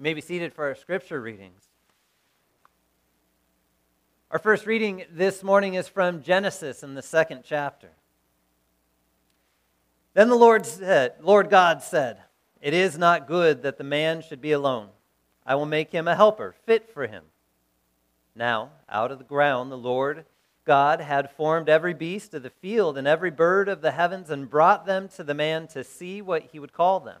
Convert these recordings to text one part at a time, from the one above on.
You may be seated for our scripture readings. Our first reading this morning is from Genesis in the second chapter. Then the Lord said, Lord God said, It is not good that the man should be alone. I will make him a helper fit for him. Now, out of the ground, the Lord God had formed every beast of the field and every bird of the heavens and brought them to the man to see what he would call them.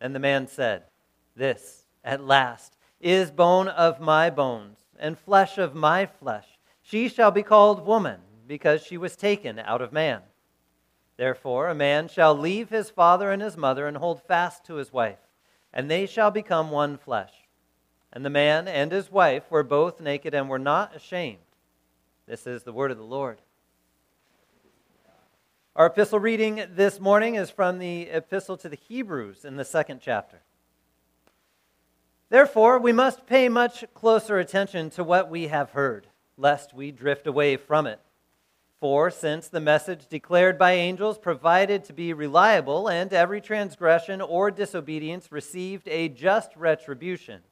And the man said, This, at last, is bone of my bones and flesh of my flesh. She shall be called woman, because she was taken out of man. Therefore, a man shall leave his father and his mother and hold fast to his wife, and they shall become one flesh. And the man and his wife were both naked and were not ashamed. This is the word of the Lord. Our epistle reading this morning is from the epistle to the Hebrews in the second chapter. Therefore, we must pay much closer attention to what we have heard, lest we drift away from it. For since the message declared by angels provided to be reliable, and every transgression or disobedience received a just retribution,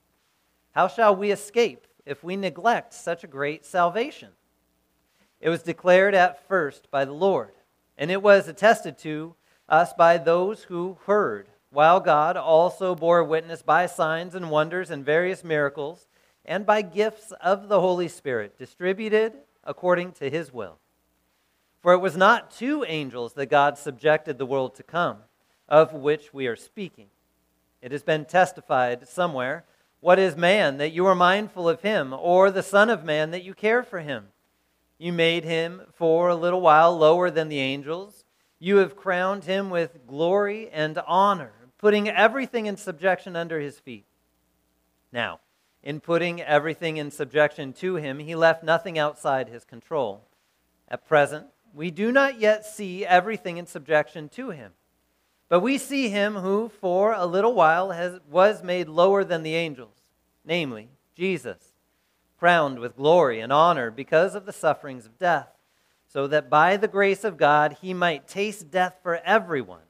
how shall we escape if we neglect such a great salvation? It was declared at first by the Lord and it was attested to us by those who heard, while God also bore witness by signs and wonders and various miracles, and by gifts of the Holy Spirit, distributed according to his will. For it was not to angels that God subjected the world to come, of which we are speaking. It has been testified somewhere What is man that you are mindful of him, or the Son of Man that you care for him? You made him for a little while lower than the angels. You have crowned him with glory and honor, putting everything in subjection under his feet. Now, in putting everything in subjection to him, he left nothing outside his control. At present, we do not yet see everything in subjection to him. But we see him who, for a little while, has, was made lower than the angels, namely, Jesus crowned with glory and honor because of the sufferings of death, so that by the grace of God he might taste death for everyone.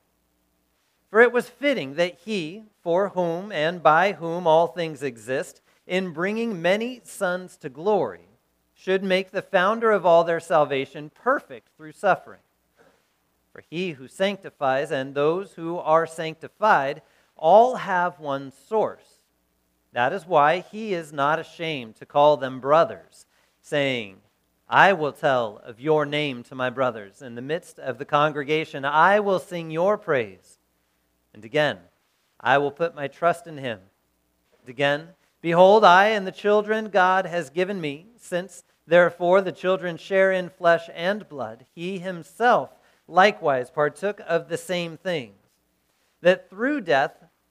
For it was fitting that he, for whom and by whom all things exist, in bringing many sons to glory, should make the founder of all their salvation perfect through suffering. For he who sanctifies and those who are sanctified all have one source. That is why he is not ashamed to call them brothers, saying, I will tell of your name to my brothers. In the midst of the congregation, I will sing your praise. And again, I will put my trust in him. And again, behold, I and the children God has given me, since therefore the children share in flesh and blood, he himself likewise partook of the same things, that through death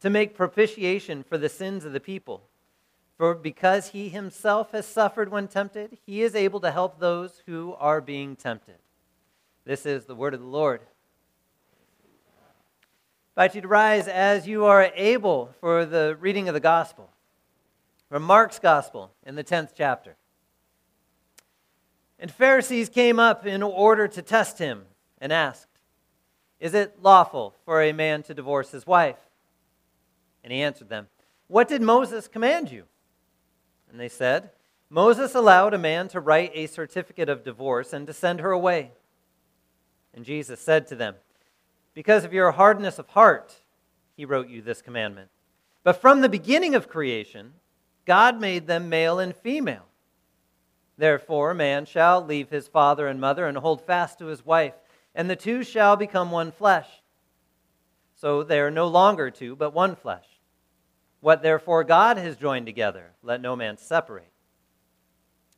to make propitiation for the sins of the people. For because he himself has suffered when tempted, he is able to help those who are being tempted. This is the word of the Lord. I invite you to rise as you are able for the reading of the gospel. From Mark's gospel in the 10th chapter. And Pharisees came up in order to test him and asked, Is it lawful for a man to divorce his wife? And he answered them, What did Moses command you? And they said, Moses allowed a man to write a certificate of divorce and to send her away. And Jesus said to them, Because of your hardness of heart, he wrote you this commandment. But from the beginning of creation, God made them male and female. Therefore, man shall leave his father and mother and hold fast to his wife, and the two shall become one flesh. So they are no longer two, but one flesh. What therefore God has joined together, let no man separate.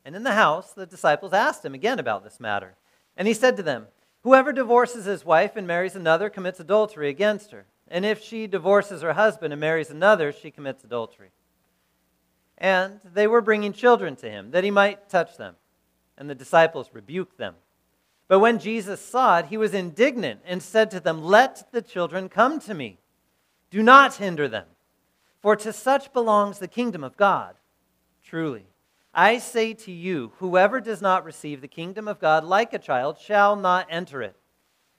And in the house, the disciples asked him again about this matter. And he said to them, Whoever divorces his wife and marries another commits adultery against her. And if she divorces her husband and marries another, she commits adultery. And they were bringing children to him, that he might touch them. And the disciples rebuked them. But when Jesus saw it, he was indignant and said to them, Let the children come to me. Do not hinder them, for to such belongs the kingdom of God. Truly, I say to you, whoever does not receive the kingdom of God like a child shall not enter it.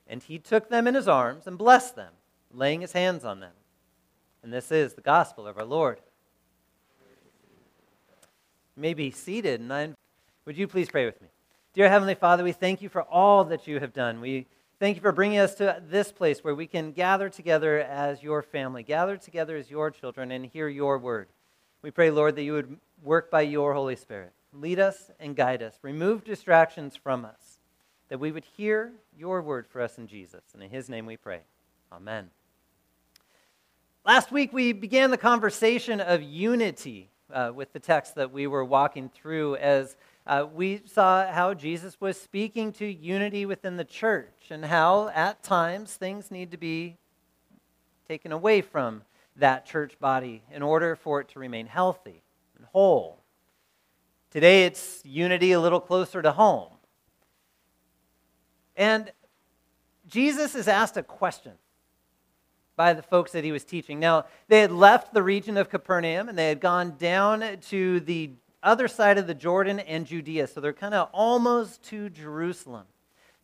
And he took them in his arms and blessed them, laying his hands on them. And this is the gospel of our Lord may be seated. And I, would you please pray with me? Dear Heavenly Father, we thank you for all that you have done. We thank you for bringing us to this place where we can gather together as your family, gather together as your children, and hear your word. We pray, Lord, that you would work by your Holy Spirit. Lead us and guide us. Remove distractions from us, that we would hear your word for us in Jesus. And in his name we pray. Amen. Last week we began the conversation of unity uh, with the text that we were walking through as uh, we saw how Jesus was speaking to unity within the church and how at times things need to be taken away from that church body in order for it to remain healthy and whole. Today it's unity a little closer to home. And Jesus is asked a question by the folks that he was teaching. Now, they had left the region of Capernaum and they had gone down to the other side of the Jordan and Judea. So they're kind of almost to Jerusalem.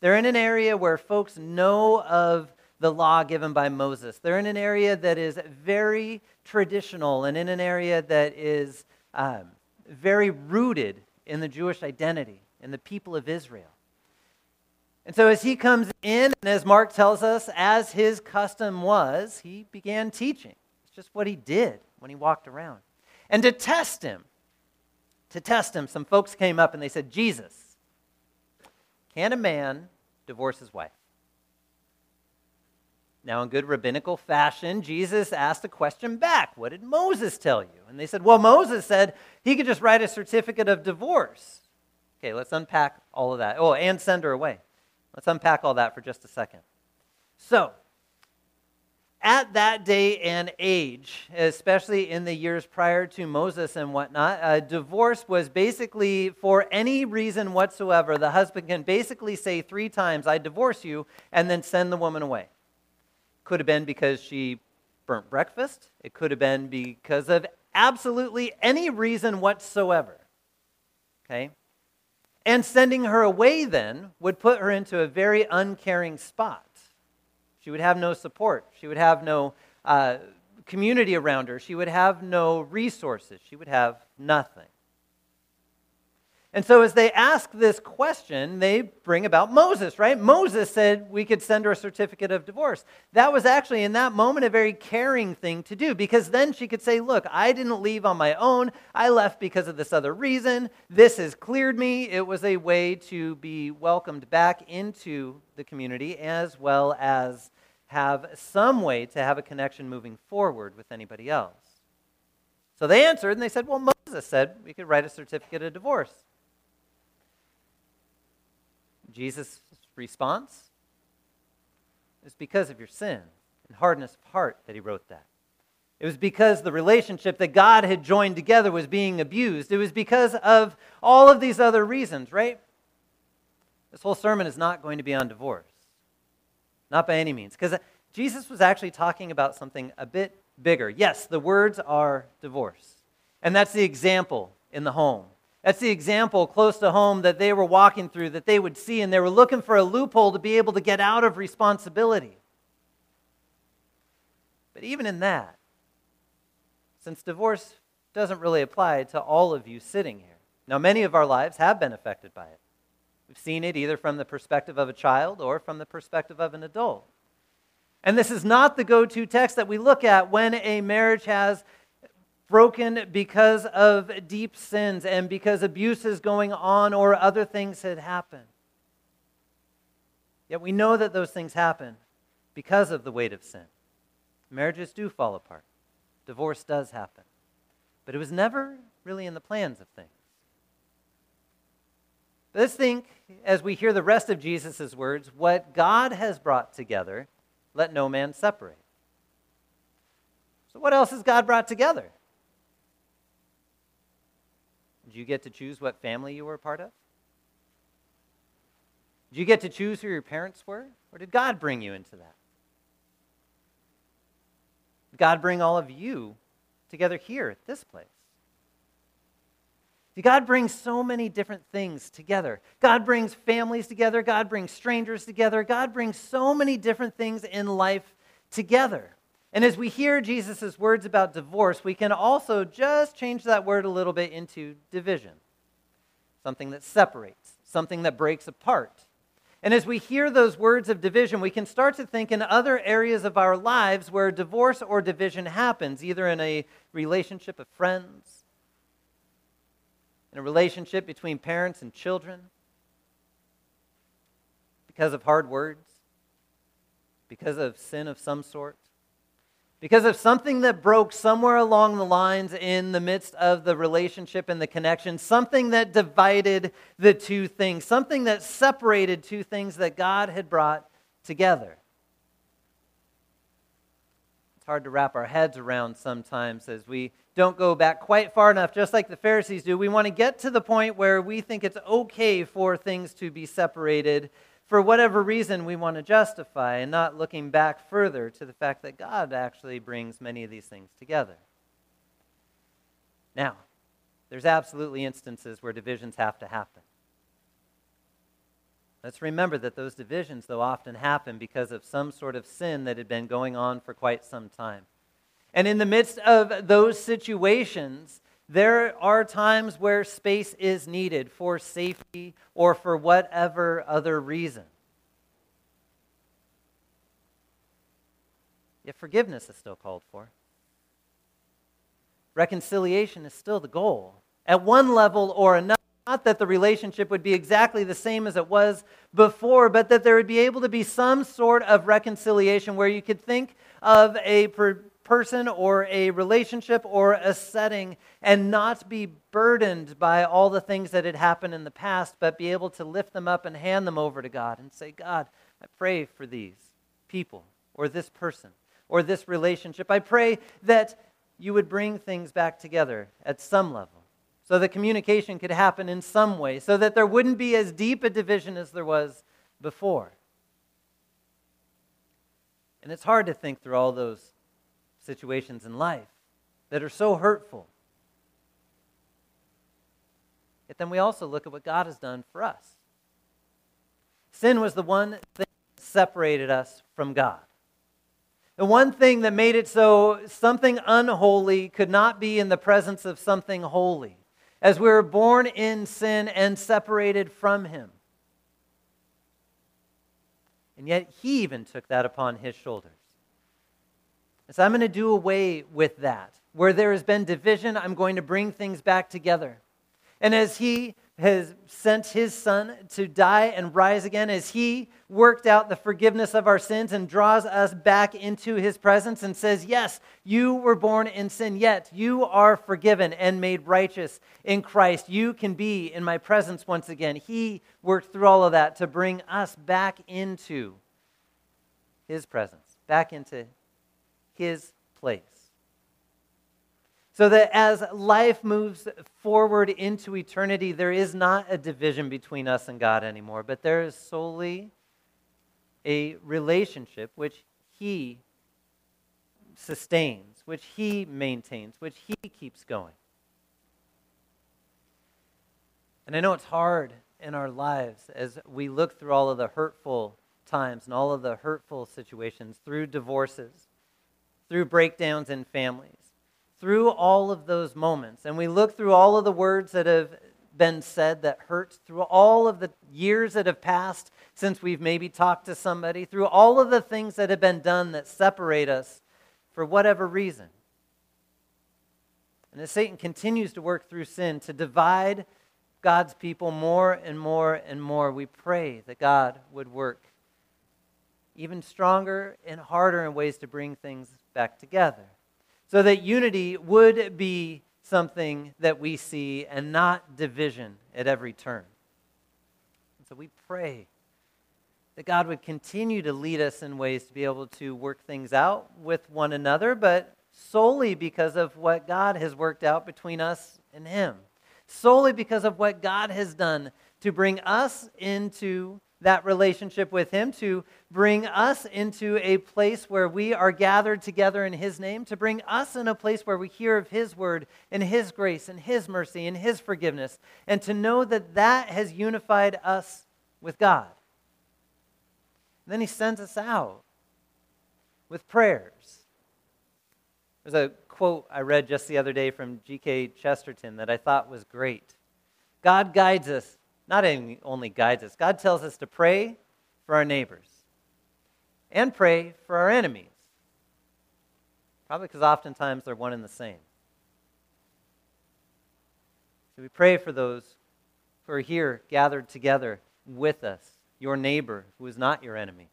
They're in an area where folks know of the law given by Moses. They're in an area that is very traditional and in an area that is um, very rooted in the Jewish identity and the people of Israel. And so, as he comes in, and as Mark tells us, as his custom was, he began teaching. It's just what he did when he walked around. And to test him, to test him, some folks came up and they said, Jesus, can a man divorce his wife? Now, in good rabbinical fashion, Jesus asked a question back What did Moses tell you? And they said, Well, Moses said he could just write a certificate of divorce. Okay, let's unpack all of that. Oh, and send her away. Let's unpack all that for just a second. So, at that day and age, especially in the years prior to Moses and whatnot, divorce was basically for any reason whatsoever. The husband can basically say three times, I divorce you, and then send the woman away. Could have been because she burnt breakfast, it could have been because of absolutely any reason whatsoever. Okay? And sending her away then would put her into a very uncaring spot. She would have no support. She would have no uh, community around her. She would have no resources. She would have nothing. And so, as they ask this question, they bring about Moses, right? Moses said we could send her a certificate of divorce. That was actually, in that moment, a very caring thing to do because then she could say, Look, I didn't leave on my own. I left because of this other reason. This has cleared me. It was a way to be welcomed back into the community as well as have some way to have a connection moving forward with anybody else. So they answered and they said, Well, Moses said we could write a certificate of divorce. Jesus' response is because of your sin and hardness of heart that he wrote that. It was because the relationship that God had joined together was being abused. It was because of all of these other reasons, right? This whole sermon is not going to be on divorce. Not by any means. Because uh, Jesus was actually talking about something a bit bigger. Yes, the words are divorce. And that's the example in the home. That's the example close to home that they were walking through, that they would see, and they were looking for a loophole to be able to get out of responsibility. But even in that, since divorce doesn't really apply to all of you sitting here, now many of our lives have been affected by it. We've seen it either from the perspective of a child or from the perspective of an adult. And this is not the go to text that we look at when a marriage has broken because of deep sins and because abuses going on or other things had happened. Yet we know that those things happen because of the weight of sin. Marriages do fall apart, divorce does happen. But it was never really in the plans of things. Let's think, as we hear the rest of Jesus' words, what God has brought together, let no man separate. So, what else has God brought together? Did you get to choose what family you were a part of? Did you get to choose who your parents were? Or did God bring you into that? Did God bring all of you together here at this place? God brings so many different things together. God brings families together. God brings strangers together. God brings so many different things in life together. And as we hear Jesus' words about divorce, we can also just change that word a little bit into division something that separates, something that breaks apart. And as we hear those words of division, we can start to think in other areas of our lives where divorce or division happens, either in a relationship of friends, in a relationship between parents and children, because of hard words, because of sin of some sort, because of something that broke somewhere along the lines in the midst of the relationship and the connection, something that divided the two things, something that separated two things that God had brought together. It's hard to wrap our heads around sometimes as we don't go back quite far enough, just like the Pharisees do. We want to get to the point where we think it's okay for things to be separated for whatever reason we want to justify, and not looking back further to the fact that God actually brings many of these things together. Now, there's absolutely instances where divisions have to happen. Let's remember that those divisions, though, often happen because of some sort of sin that had been going on for quite some time. And in the midst of those situations, there are times where space is needed for safety or for whatever other reason. Yet forgiveness is still called for. Reconciliation is still the goal. At one level or another, not that the relationship would be exactly the same as it was before, but that there would be able to be some sort of reconciliation where you could think of a person or a relationship or a setting and not be burdened by all the things that had happened in the past, but be able to lift them up and hand them over to God and say, God, I pray for these people or this person or this relationship. I pray that you would bring things back together at some level so that communication could happen in some way, so that there wouldn't be as deep a division as there was before. And it's hard to think through all those situations in life that are so hurtful. Yet then we also look at what God has done for us. Sin was the one thing that separated us from God. The one thing that made it so something unholy could not be in the presence of something holy, as we were born in sin and separated from Him. And yet, He even took that upon His shoulders. So I'm going to do away with that. Where there has been division, I'm going to bring things back together. And as he has sent his son to die and rise again, as he worked out the forgiveness of our sins and draws us back into his presence and says, Yes, you were born in sin, yet you are forgiven and made righteous in Christ. You can be in my presence once again. He worked through all of that to bring us back into his presence, back into his place. So that as life moves forward into eternity, there is not a division between us and God anymore, but there is solely a relationship which He sustains, which He maintains, which He keeps going. And I know it's hard in our lives as we look through all of the hurtful times and all of the hurtful situations, through divorces, through breakdowns in families, through all of those moments, and we look through all of the words that have been said that hurt, through all of the years that have passed since we've maybe talked to somebody, through all of the things that have been done that separate us for whatever reason. And as Satan continues to work through sin to divide God's people more and more and more, we pray that God would work even stronger and harder in ways to bring things back together. So that unity would be something that we see and not division at every turn. And so we pray that God would continue to lead us in ways to be able to work things out with one another, but solely because of what God has worked out between us and Him. Solely because of what God has done to bring us into that relationship with Him, to bring us into a place where we are gathered together in His name, to bring us in a place where we hear of His word and His grace and His mercy and His forgiveness, and to know that that has unified us with God. And then He sends us out with prayers. There's a quote I read just the other day from G.K. Chesterton that I thought was great. God guides us, not only guides us, God tells us to pray for our neighbors and pray for our enemies. Probably because oftentimes they're one and the same. So we pray for those who are here gathered together with us your neighbor who is not your enemy.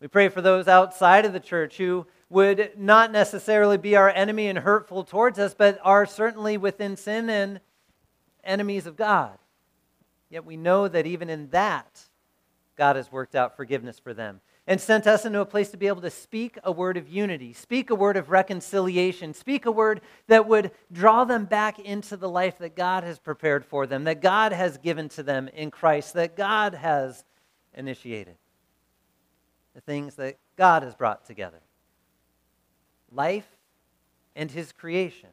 We pray for those outside of the church who would not necessarily be our enemy and hurtful towards us, but are certainly within sin and enemies of God. Yet we know that even in that, God has worked out forgiveness for them and sent us into a place to be able to speak a word of unity, speak a word of reconciliation, speak a word that would draw them back into the life that God has prepared for them, that God has given to them in Christ, that God has initiated. The things that God has brought together life and his creation.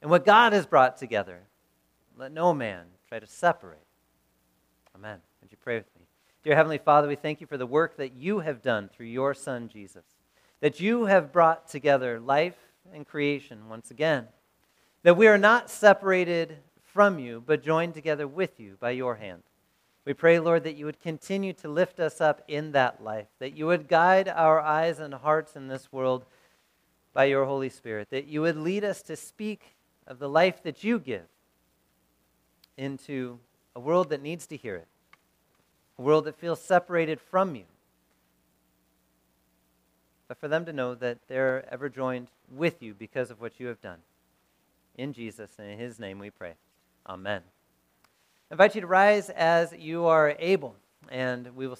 And what God has brought together, let no man try to separate. Amen. Would you pray with me? Dear Heavenly Father, we thank you for the work that you have done through your Son, Jesus, that you have brought together life and creation once again, that we are not separated from you, but joined together with you by your hand. We pray, Lord, that you would continue to lift us up in that life, that you would guide our eyes and hearts in this world by your Holy Spirit, that you would lead us to speak of the life that you give into a world that needs to hear it a world that feels separated from you. But for them to know that they're ever joined with you because of what you have done. In Jesus and in his name we pray. Amen. I invite you to rise as you are able, and we will